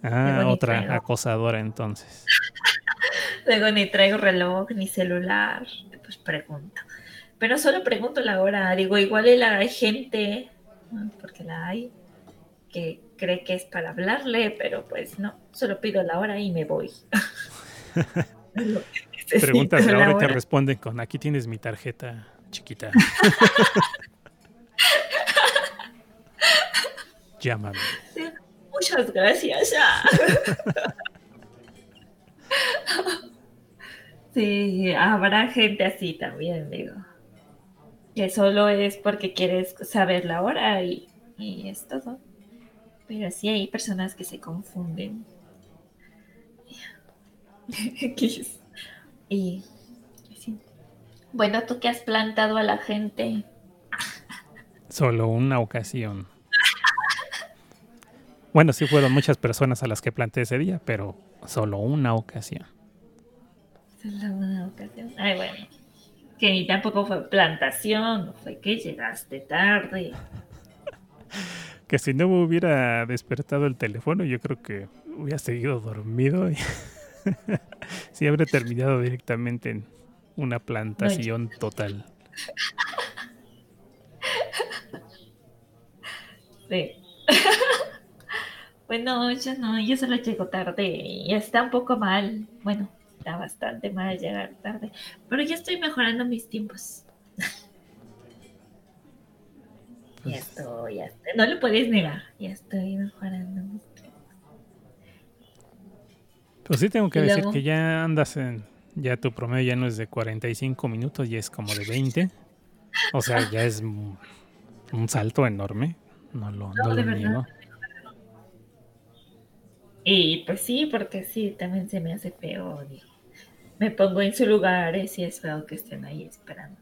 Ah, otra acosadora entonces. (laughs) Luego ni traigo reloj ni celular, pues pregunto. Pero solo pregunto la hora. Digo, igual hay gente, porque la hay, que cree que es para hablarle, pero pues no, solo pido la hora y me voy. (laughs) Preguntas la hora y te responden con aquí tienes mi tarjeta chiquita. (laughs) Llámame. Muchas gracias. (laughs) sí, habrá gente así también, digo. Que solo es porque quieres saber la hora y, es todo. Pero sí hay personas que se confunden. (laughs) y bueno, tú que has plantado a la gente. Solo una ocasión. Bueno, sí fueron muchas personas a las que planté ese día, pero solo una ocasión. Solo una ocasión. Ay, bueno. Que ni tampoco fue plantación, fue que llegaste tarde. (laughs) que si no me hubiera despertado el teléfono, yo creo que hubiera seguido dormido y (laughs) sí habría terminado directamente en una plantación total. Sí. (laughs) Bueno, yo no, yo solo llego tarde y está un poco mal. Bueno, está bastante mal llegar tarde, pero ya estoy mejorando mis tiempos. Ya pues estoy, ya estoy. No lo puedes negar, ya estoy mejorando mis. Pues sí, tengo que decir que ya andas en. Ya tu promedio ya no es de 45 minutos, ya es como de 20. O sea, ya es un salto enorme. No lo, no, lo niego. Y pues sí, porque sí, también se me hace feo. Me pongo en su lugar y sí es feo que estén ahí esperando.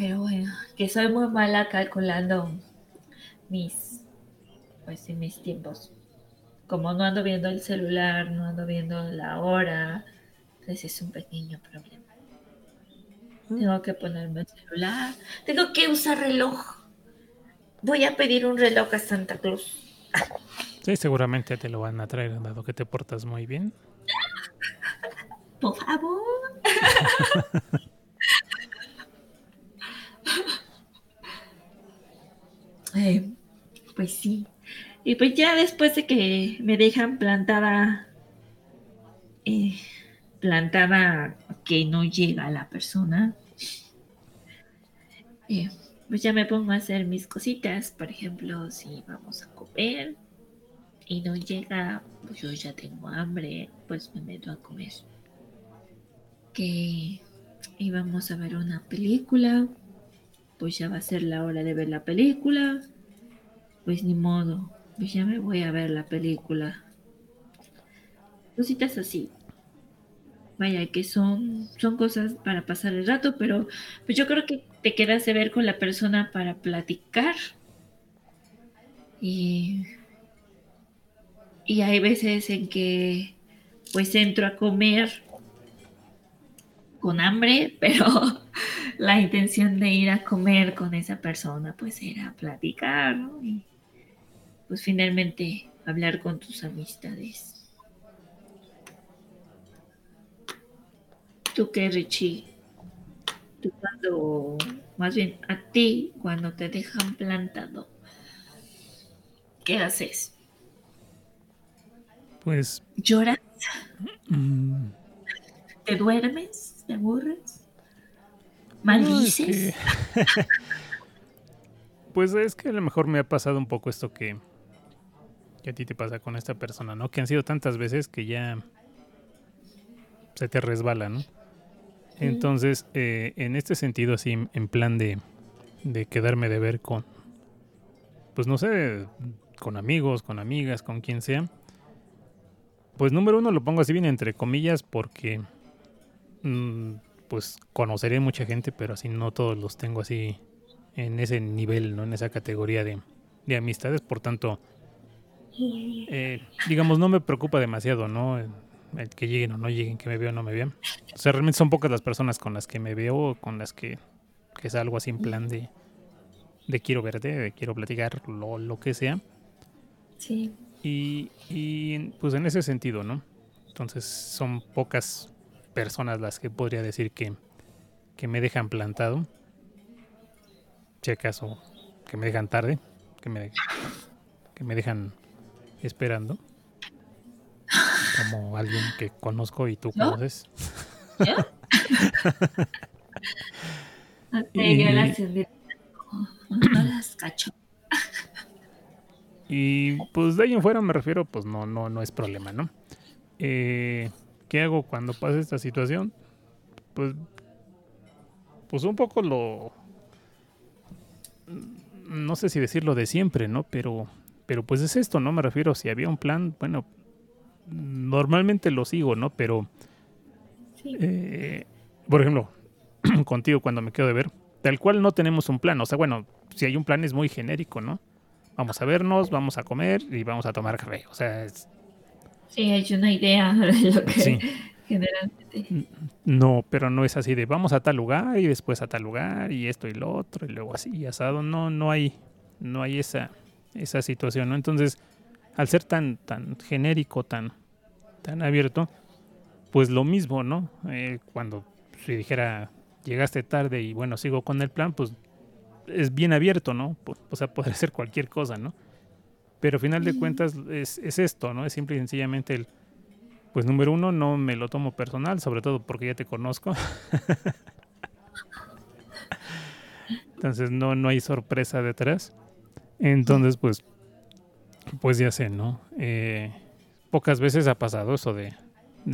Pero bueno, que soy muy mala calculando mis, pues mis tiempos. Como no ando viendo el celular, no ando viendo la hora, entonces es un pequeño problema. Tengo que ponerme el celular, tengo que usar reloj. Voy a pedir un reloj a Santa Cruz. Sí, seguramente te lo van a traer, dado que te portas muy bien. (laughs) Por favor. (laughs) Eh, pues sí. Y pues ya después de que me dejan plantada, eh, plantada que no llega la persona, eh, pues ya me pongo a hacer mis cositas. Por ejemplo, si vamos a comer y no llega, pues yo ya tengo hambre, pues me meto a comer. Que íbamos a ver una película, pues ya va a ser la hora de ver la película. Pues ni modo, pues ya me voy a ver la película. Cositas así vaya, que son, son cosas para pasar el rato, pero pues yo creo que te quedas de ver con la persona para platicar. Y, y hay veces en que pues entro a comer con hambre, (laughs) pero la intención de ir a comer con esa persona pues era platicar, ¿no? Y pues finalmente hablar con tus amistades. ¿Tú qué, Richie? Tú cuando, más bien a ti, cuando te dejan plantado, ¿qué haces? Pues... ¿Lloras? Mm. ¿Te duermes? ¿Te aburres? ¿Maldices? (laughs) pues es que a lo mejor me ha pasado un poco esto que, que a ti te pasa con esta persona, ¿no? Que han sido tantas veces que ya se te resbala, ¿no? Entonces, eh, en este sentido, así, en plan de, de quedarme de ver con, pues no sé, con amigos, con amigas, con quien sea, pues número uno lo pongo así bien entre comillas porque, mm, pues conoceré mucha gente, pero así no todos los tengo así en ese nivel, ¿no? En esa categoría de, de amistades, por tanto, eh, digamos, no me preocupa demasiado, ¿no? el que lleguen o no lleguen, que me vean o no me vean. O sea, realmente son pocas las personas con las que me veo, con las que, que algo así en plan de, de quiero verte, de quiero platicar, lo, lo que sea. Sí. Y, y pues en ese sentido, ¿no? Entonces son pocas personas las que podría decir que, que me dejan plantado. Si acaso, que me dejan tarde, que me, que me dejan esperando como alguien que conozco y tú conoces. ¿Yo? (laughs) y, las cacho. y pues de ahí en fuera me refiero, pues no, no, no es problema, ¿no? Eh, ¿Qué hago cuando pasa esta situación? Pues, pues un poco lo, no sé si decirlo de siempre, ¿no? Pero, pero pues es esto, ¿no? Me refiero, si había un plan, bueno, normalmente lo sigo, ¿no? Pero, eh, por ejemplo, (clears throat) contigo cuando me quedo de ver, tal cual no tenemos un plan. O sea, bueno, si hay un plan es muy genérico, ¿no? Vamos a vernos, vamos a comer y vamos a tomar café. O sea, es... Sí, hay una idea de (laughs) lo que generalmente... No, pero no es así de vamos a tal lugar y después a tal lugar y esto y lo otro y luego así asado. No, no hay, no hay esa, esa situación, ¿no? Entonces, al ser tan, tan genérico, tan, tan abierto, pues lo mismo, ¿no? Eh, cuando si dijera llegaste tarde y bueno, sigo con el plan, pues es bien abierto, ¿no? O sea, puede (laughs) ser cualquier cosa, ¿no? Pero al final de cuentas es, es esto, ¿no? Es simple y sencillamente el, pues número uno, no me lo tomo personal, sobre todo porque ya te conozco. (laughs) Entonces no, no hay sorpresa detrás. Entonces, pues, pues ya sé, ¿no? Eh, pocas veces ha pasado eso de,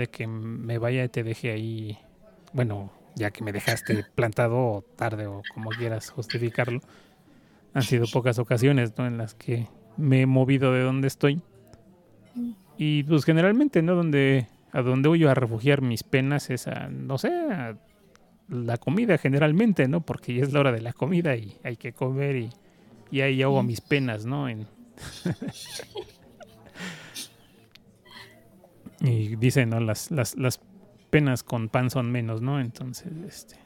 que me vaya y te deje ahí, bueno, ya que me dejaste plantado tarde o como quieras justificarlo. Han sido pocas ocasiones ¿no? en las que me he movido de donde estoy. Y pues generalmente, ¿no? Donde, a donde voy a refugiar mis penas es a, no sé, a la comida generalmente, ¿no? Porque ya es la hora de la comida y hay que comer y, y ahí hago mis penas, ¿no? En, (laughs) y dicen, ¿no? Las, las, las penas con pan son menos, ¿no? Entonces, este...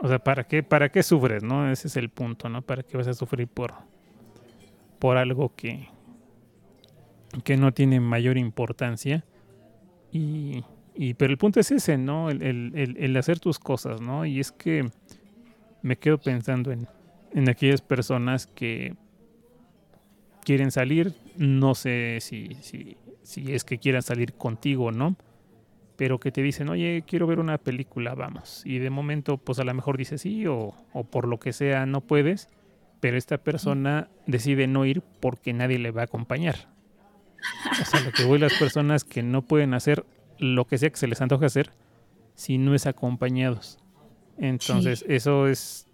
O sea, ¿para qué, ¿para qué sufres, no? Ese es el punto, ¿no? ¿Para qué vas a sufrir por, por algo que, que no tiene mayor importancia? Y, y pero el punto es ese, ¿no? El, el, el, hacer tus cosas, ¿no? Y es que me quedo pensando en, en aquellas personas que quieren salir, no sé si, si, si es que quieran salir contigo o no, pero que te dicen, oye, quiero ver una película, vamos. Y de momento, pues a lo mejor dices sí o, o por lo que sea no puedes, pero esta persona decide no ir porque nadie le va a acompañar. O sea, lo que voy las personas que no pueden hacer lo que sea que se les antoje hacer si no es acompañados. Entonces, eso es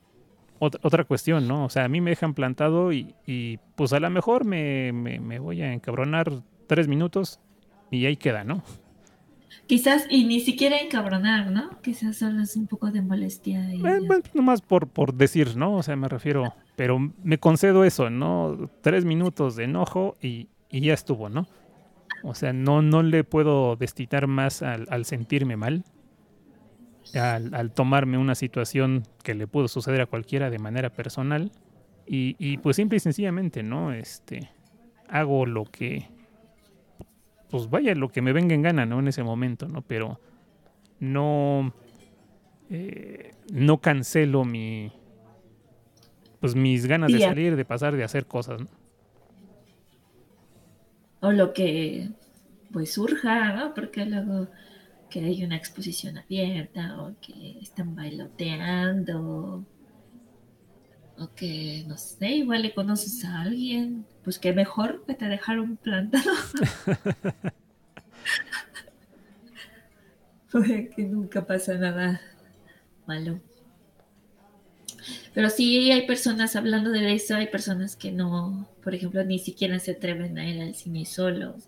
otra, cuestión, ¿no? O sea, a mí me dejan plantado y, y pues a lo mejor me, me, voy a encabronar tres minutos y ahí queda, ¿no? Quizás, y ni siquiera encabronar, ¿no? Quizás solo es un poco de molestia. Y eh, bueno, nomás por, por decir, ¿no? O sea, me refiero, pero me concedo eso, ¿no? Tres minutos de enojo y, y ya estuvo, ¿no? O sea, no, no le puedo destitar más al, al sentirme mal al, tomarme una situación que le pudo suceder a cualquiera de manera personal y, pues simple y sencillamente, ¿no? Este, hago lo que, pues vaya, lo que me venga en gana, ¿no? En ese momento, ¿no? Pero no, eh, no cancelo mi, pues mis ganas de salir, de pasar, de hacer cosas, ¿no? O lo que pues surja, ¿no? Porque luego que hay una exposición abierta o que están bailoteando o que, no sé, igual le conoces a alguien, pues que mejor que te dejaron plantado. Porque (laughs) (laughs) que nunca pasa nada malo. Pero sí hay personas hablando de eso, hay personas que no, por ejemplo, ni siquiera se atreven a ir al cine solos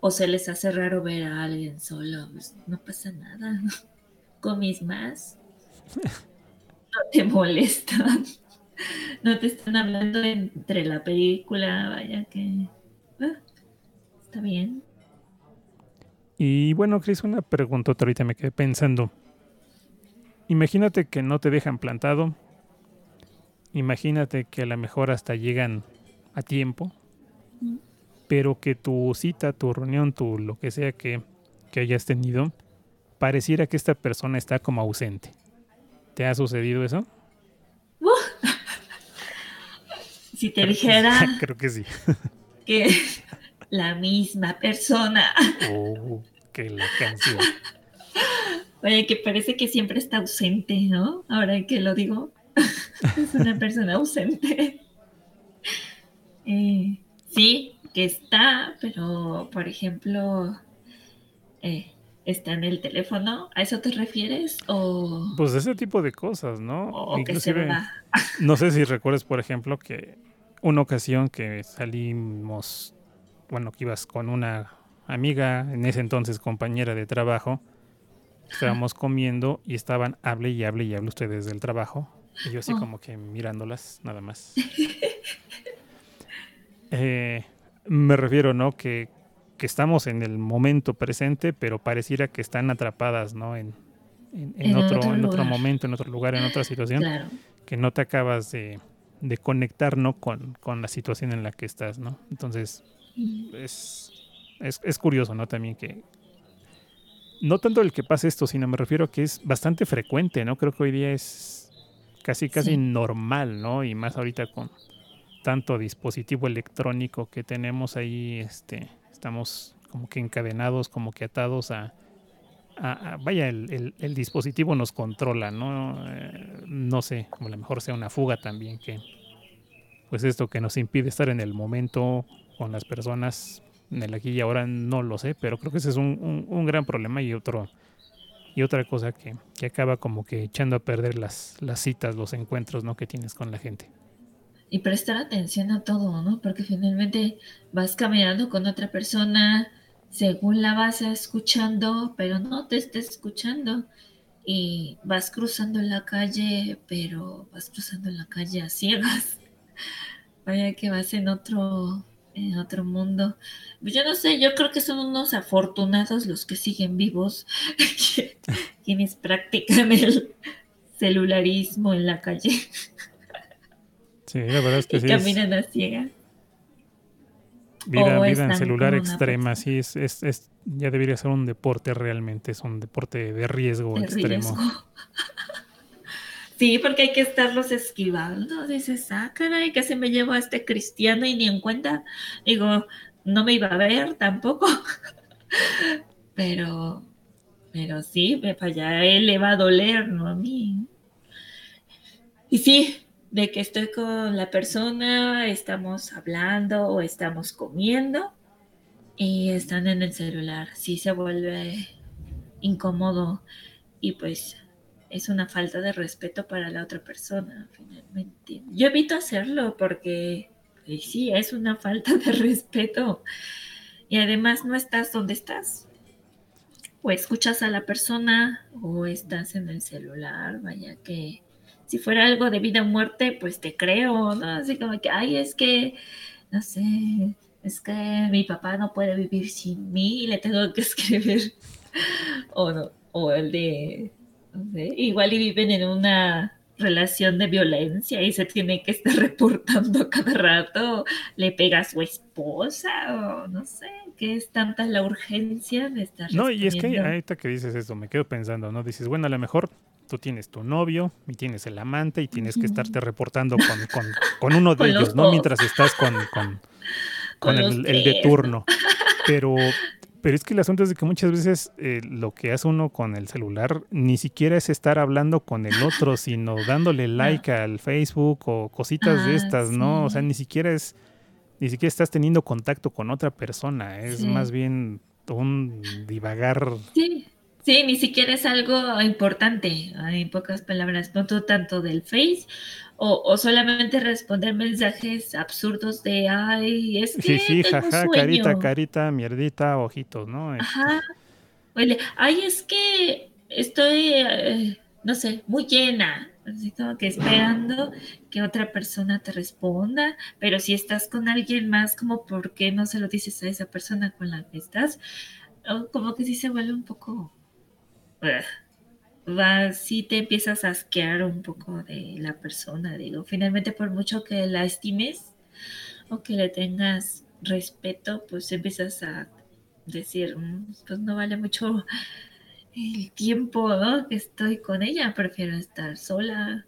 o se les hace raro ver a alguien solo, pues, no pasa nada. (laughs) Comis más. No te molestan. No te están hablando entre la película, vaya que. Ah, está bien. Y bueno, Cris, una pregunta ahorita me quedé pensando. Imagínate que no te dejan plantado. Imagínate que a lo mejor hasta llegan a tiempo pero que tu cita, tu reunión, tu lo que sea que, hayas tenido, pareciera que esta persona está como ausente. ¿Te ha sucedido eso? Si te dijera. (laughs) Creo que sí. que (laughs) la misma persona. Oh, que la canción. Oye, que parece que siempre está ausente, ¿no? Ahora que lo digo, (laughs) es una persona ausente. Eh, sí, que está, pero por ejemplo, eh, está en el teléfono. ¿A eso te refieres? O... Pues ese tipo de cosas, ¿no? no sé si recuerdas, por ejemplo, que una ocasión que salimos, bueno, que ibas con una amiga, en ese entonces compañera de trabajo, estábamos comiendo y estaban, hable y hable y hable ustedes del trabajo. Y yo así oh. como que mirándolas, nada más. (laughs) eh, me refiero, ¿no? Que, estamos en el momento presente, pero pareciera que están atrapadas, ¿no? En, otro, en otro momento, en otro lugar, en otra situación, que no te acabas de, conectar, ¿no? Con, la situación en la que estás, ¿no? Entonces, es, es, curioso, ¿no? También que, no tanto el que pase esto, sino me refiero a que es bastante frecuente, ¿no? Creo que hoy día es casi, casi normal, ¿no? Y más ahorita con, tanto dispositivo electrónico que tenemos ahí, este, estamos como que encadenados, como que atados a, vaya, el, el, dispositivo nos controla, ¿no? Eh, no sé, como a lo mejor sea una fuga también, que pues esto que nos impide estar en el momento con las personas en el aquí y ahora, no lo sé, pero creo que ese es un, un, gran problema y otro y otra cosa que, que, acaba como que echando a perder las, las citas, los encuentros, ¿no? Que tienes con la gente y prestar atención a todo, ¿no? Porque finalmente vas caminando con otra persona, según la vas escuchando, pero no te está escuchando. Y vas cruzando la calle, pero vas cruzando la calle a ciegas. (laughs) Vaya que vas en otro, en otro mundo. Yo no sé, yo creo que son unos afortunados los que siguen vivos, (laughs) quienes practican el (laughs) celularismo en la calle. Sí, la verdad es que sí. Caminan a ciegas. Vida, vida en celular extrema, sí, es, es, es, ya debería ser un deporte realmente, es un deporte de riesgo extremo. (laughs) Sí, porque hay que estarlos esquivando. Dices, ah, caray, que se me llevó a este cristiano y ni en cuenta. Digo, no me iba a ver tampoco. (laughs) Pero Pero sí, para allá él le va a doler, no a mí. Y sí, de que estoy con la persona, estamos hablando o estamos comiendo y están en el celular. Sí se vuelve incómodo y pues es una falta de respeto para la otra persona, finalmente. Yo evito hacerlo porque pues, sí, es una falta de (laughs) respeto y además no estás donde estás. O escuchas a la persona o estás en el celular, vaya que si fuera algo de vida o muerte, pues te creo, ¿no? Así como que, ay, es que, no sé, es que mi papá no puede vivir sin mí y le tengo que (laughs) escribir. o no, o el de, no sé, igual y viven en una relación de violencia y se tiene que estar (laughs) reportando cada rato, le pega a su esposa o no sé, que es tanta la urgencia de estar. No, y es que ahorita que dices esto, me quedo pensando, ¿no? Dices, bueno, a lo mejor tú tienes tu novio y tienes el amante y tienes que estarte reportando con, uno (laughs) de ellos, ¿no? Mientras estás con, con, (laughs) el, de turno. (laughs) Pero, pero es que el asunto es de que muchas veces eh, lo que hace uno con el celular ni siquiera es estar hablando con el otro, sino dándole like al Facebook o cositas de ah, estas, ¿no? O sea, ni siquiera es, ni siquiera estás teniendo contacto con otra persona, es más bien un divagar. Sí Sí, ni siquiera es algo importante, en pocas palabras, no tanto del Face o, solamente responder mensajes absurdos de, ay, es que Sí, sí, jaja, carita, carita, mierdita, ojitos, ¿no? Ajá. Oye, ay, es que estoy, eh, no sé, muy llena, así como que esperando que otra persona te responda, pero si estás con alguien más, como por qué no se lo dices a esa persona con la que estás, como que sí se vuelve un poco va, sí te empiezas a asquear un poco de la persona, digo. Finalmente, por mucho que la estimes o que le tengas respeto, pues empiezas a decir, mm, pues no vale mucho el tiempo que estoy con ella, prefiero estar sola,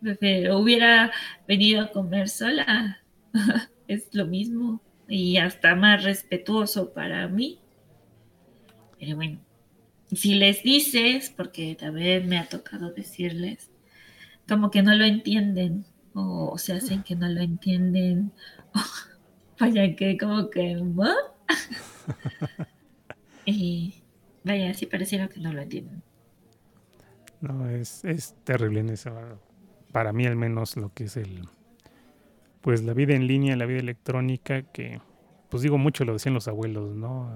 prefiero, hubiera venido a comer sola, (laughs) es lo mismo y hasta más respetuoso para mí. Pero bueno, si les dices, porque también me ha tocado decirles, como que no lo entienden o se hacen que no lo entienden, (laughs) o vaya que como que, (laughs) y vaya, así pareciera que no lo entienden. No, es, es terrible en eso. Para mí al menos lo que es el, pues la vida en línea, la vida electrónica, que pues digo mucho lo decían los abuelos, ¿no?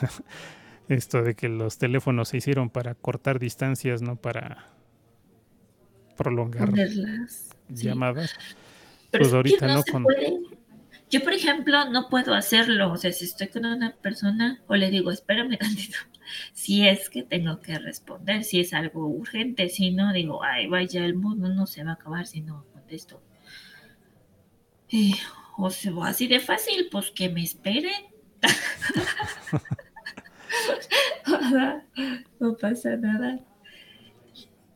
(laughs) esto de que los teléfonos se hicieron para cortar distancias, no para prolongar llamadas. pues ahorita no, con... Yo, por ejemplo, no puedo hacerlo. O sea, si estoy con una persona o le digo, espérame (laughs) tantito, si es que tengo que responder, si es algo urgente, si no, digo, ay, vaya, el mundo no se va a acabar si no contesto. o sea, así de fácil, pues que me esperen. (laughs) no pasa nada.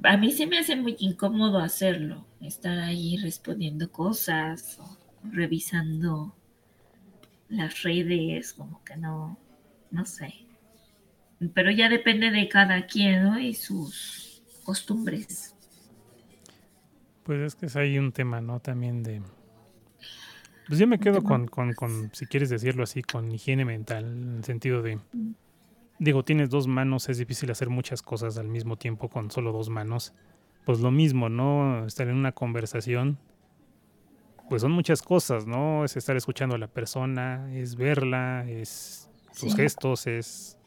A mí se me hace muy incómodo hacerlo, estar ahí respondiendo cosas, revisando las redes, como que no, no sé. Pero ya depende de cada quien, ¿no? Y sus costumbres. Pues es que es ahí un tema, ¿no? También de... Pues yo me quedo con, con, con, si quieres decirlo así, con higiene mental, en el sentido de... Mm digo, tienes dos manos, es difícil hacer muchas cosas al mismo tiempo con solo dos manos. Pues lo mismo, ¿no? Estar en una conversación, pues son muchas cosas, ¿no? Es estar escuchando a la persona, es verla, es sus gestos, es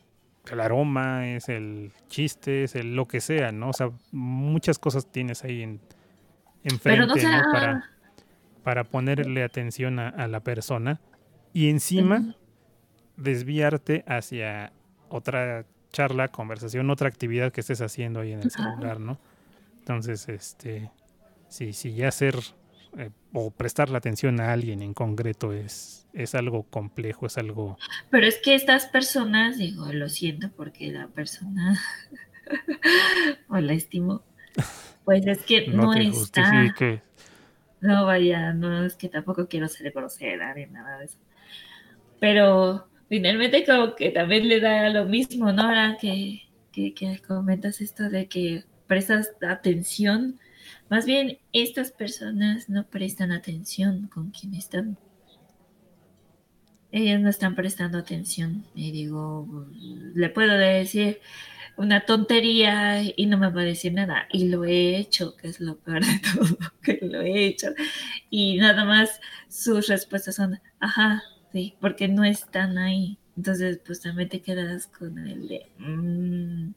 el aroma, es el chiste, es el lo que sea, ¿no? O sea, muchas cosas tienes ahí en, enfrente, ¿no? Para, para ponerle atención a, la persona y encima desviarte hacia otra charla, conversación, otra actividad que estés haciendo ahí en el celular, ¿no? Entonces, este, sí, sí, ya hacer eh, o prestar la atención a alguien en concreto es, es algo complejo, es algo... Pero es que estas personas, digo, lo siento porque la persona, (laughs) o la estimo, pues es que no, está... No vaya, no es que tampoco quiero ser grosera ni nada de eso. Pero finalmente como que también le da lo mismo, ¿no? Ahora que que, que comentas esto de que prestas atención, más bien estas personas no prestan atención con quien están. Ellas no están prestando atención. Y digo, le puedo decir una tontería y no me va a decir nada. Y lo he hecho, que es lo peor de (laughs) todo, que lo he hecho. Y nada más sus respuestas son, ajá, sí, porque no están ahí. Entonces, pues también te quedas con el de, mm,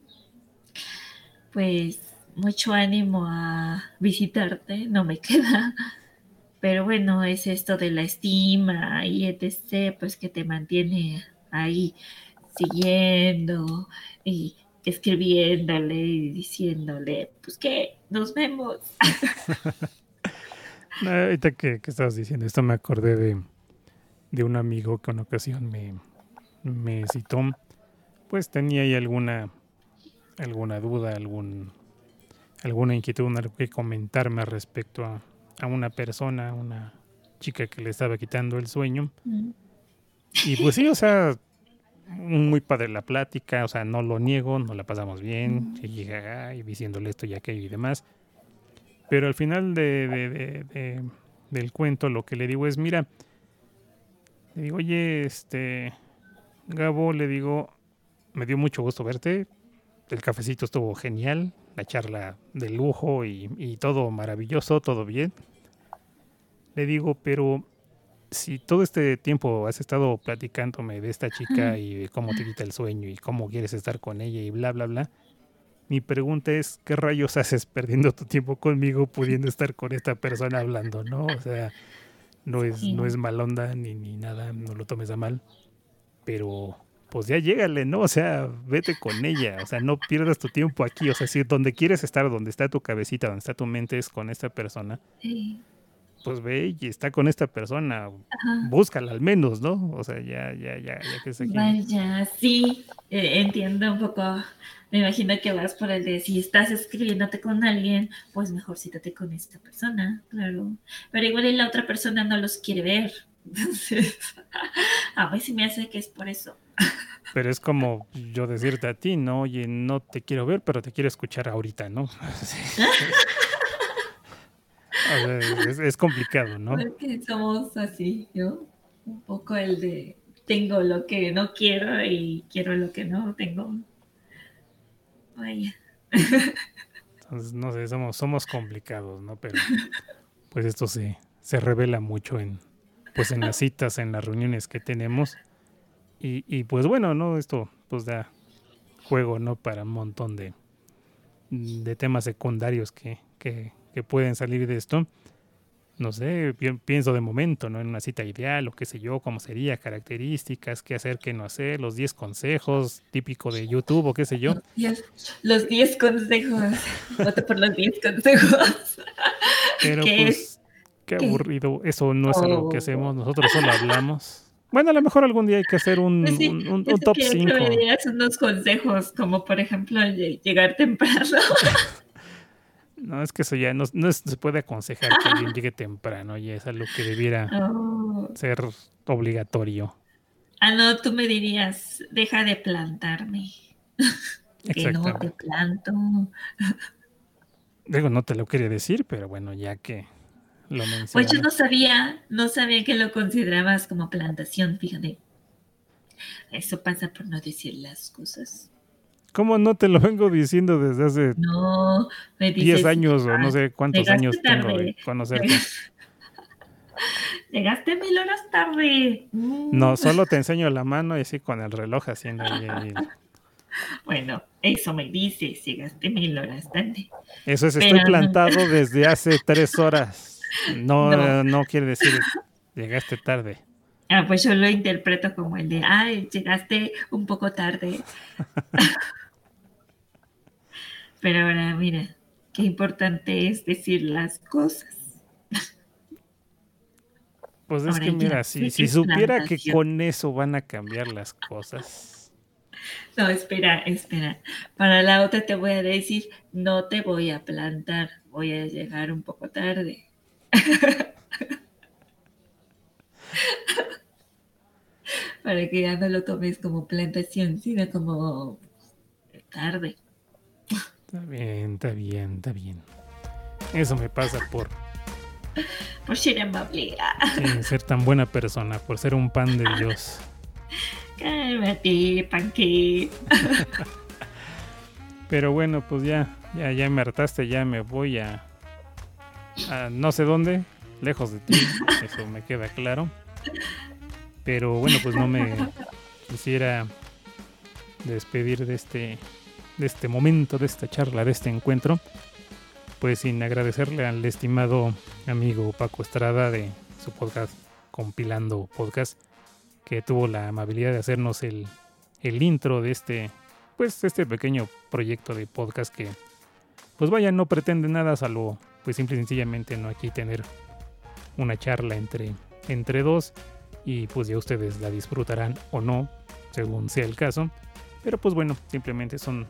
pues mucho ánimo a visitarte, no me (laughs) queda. Pero bueno, es esto de la estima y etc., pues que te mantiene ahí siguiendo y escribiéndole y diciéndole, pues que nos vemos. (laughs) Ahorita que, que, estabas diciendo esto, me acordé de, de un amigo que una ocasión me, me citó. Pues tenía ahí alguna alguna duda, algún, alguna inquietud, algo que comentarme respecto a, a, una persona, una chica que le estaba quitando el sueño. Mm. Y pues sí, o sea, muy padre la plática, o sea, no lo niego, no la pasamos bien, mm. y, y diciéndole esto y aquello y demás. Pero al final de, de, de, del cuento lo que le digo es, mira, le digo, oye, este, Gabo, le digo, me dio mucho gusto verte, el cafecito estuvo genial, la charla de lujo y, todo maravilloso, todo bien. Le digo, pero si todo este tiempo has estado platicándome de esta chica y de cómo te quita el sueño y cómo quieres estar con ella y bla, bla, bla, mi pregunta es, ¿qué rayos haces perdiendo tu tiempo conmigo pudiendo estar con esta persona hablando, no? O sea, no es, no es mal onda ni, ni nada, no lo tomes a mal, pero pues ya llégale, ¿no? O sea, vete con ella, o sea, no pierdas tu tiempo aquí, o sea, si donde quieres estar, donde está tu cabecita, donde está tu mente es con esta persona, pues ve y está con esta persona, búscala al menos, ¿no? O sea, ya, ya, ya, ya que aquí. Vaya, sí, eh, entiendo un poco, me imagino que vas por el de si estás escribiéndote con alguien, pues mejor cítate con esta persona, claro, pero igual la otra persona no los quiere ver, (laughs) entonces, a ver si me hace que es por eso. Pero es como yo decirte a ti, ¿no? Oye, no te quiero ver, pero te quiero escuchar ahorita, ¿no? (laughs) es, complicado, ¿no? Porque somos así, yo. Un poco el de tengo lo que no quiero y quiero lo que no tengo. Entonces, no sé, somos, somos complicados, ¿no? Pero pues esto se, se revela mucho en, pues en las citas, en las reuniones que tenemos. Y, pues bueno, ¿no? Esto pues da juego, ¿no? Para un montón de, de temas secundarios que, que, pueden salir de esto. No sé, pienso de momento, ¿no? En una cita ideal o qué sé yo, cómo sería, características, qué hacer, qué no hacer, los 10 consejos típico de YouTube o qué sé yo. Los 10 consejos. Voto por los 10 consejos. (laughs) Pero pues, qué aburrido. Eso no es algo que oh. hacemos, nosotros solo hablamos. Bueno, a lo mejor algún día hay que hacer un, pues un, top 5. Que unos consejos, como por ejemplo llegar temprano. (laughs) no, es que eso ya no, se puede aconsejar que alguien llegue temprano, y es algo que debiera (laughs) oh. ser obligatorio. Ah, no, tú me dirías, deja de plantarme. (laughs) que no te planto. Digo, no te lo quería decir, pero bueno, ya que pues yo no sabía, no sabía que lo considerabas como plantación, fíjate. Eso pasa por no decir las cosas. ¿Cómo no te lo vengo diciendo desde hace no, 10 años o no sé cuántos años tengo de conocerte? (laughs) Llegaste mil horas tarde. No, solo te enseño la mano y así con el reloj haciendo. Bueno, eso me dices, llegaste mil horas tarde. Eso es, estoy plantado desde hace tres horas. No, no, quiere decir llegaste tarde. Ah, pues yo lo interpreto como el de, ay, llegaste un poco tarde. (laughs) Pero ahora, mira, qué importante es decir las cosas. Pues es que mira, si, si supiera que con eso van a cambiar las cosas. No, espera, espera. Para la otra te voy a decir, no te voy a plantar, voy a llegar un poco tarde. (laughs) Para que ya no lo tomes como plantación, sino como tarde. Está bien, está bien, está bien. Eso me pasa por, Por ser amable. sí, ser tan buena persona, por ser un pan de Dios. (laughs) Cálmate, panque. (laughs) Pero bueno, pues ya, ya, ya me hartaste, ya me voy a, a no sé dónde, lejos de ti, (laughs) eso me queda claro. Pero bueno, pues no me quisiera despedir de este, de este momento, de esta charla, de este encuentro, pues sin agradecerle al estimado amigo Paco Estrada de su podcast Compilando Podcast, que tuvo la amabilidad de hacernos el, el intro de este, pues este pequeño proyecto de podcast que, pues vaya, no pretende nada salvo, pues simple y sencillamente no aquí tener una charla entre, entre dos y pues ya ustedes la disfrutarán o no, según sea el caso. Pero pues bueno, simplemente son,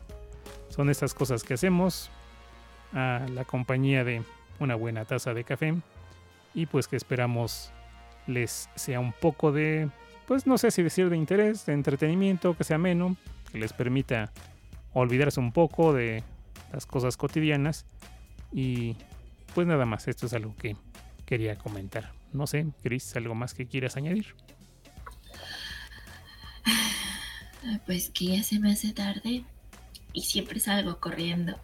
son estas cosas que hacemos a la compañía de una buena taza de café y pues que esperamos les sea un poco de, pues no sé si decir de interés, de entretenimiento, que sea ameno, que les permita olvidarse un poco de las cosas cotidianas y pues nada más, esto es algo que quería comentar. No sé, Chris, ¿algo más que quieras añadir? Pues que ya se me hace tarde y siempre salgo corriendo.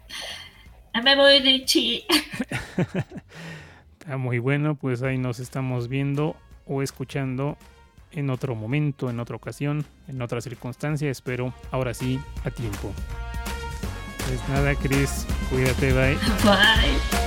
Ah, Me voy, Richie. Está (laughs) muy bueno, pues ahí nos estamos viendo o escuchando en otro momento, en otra ocasión, en otra circunstancia, espero ahora sí a tiempo. Pues nada, Chris, cuídate, bye. Bye.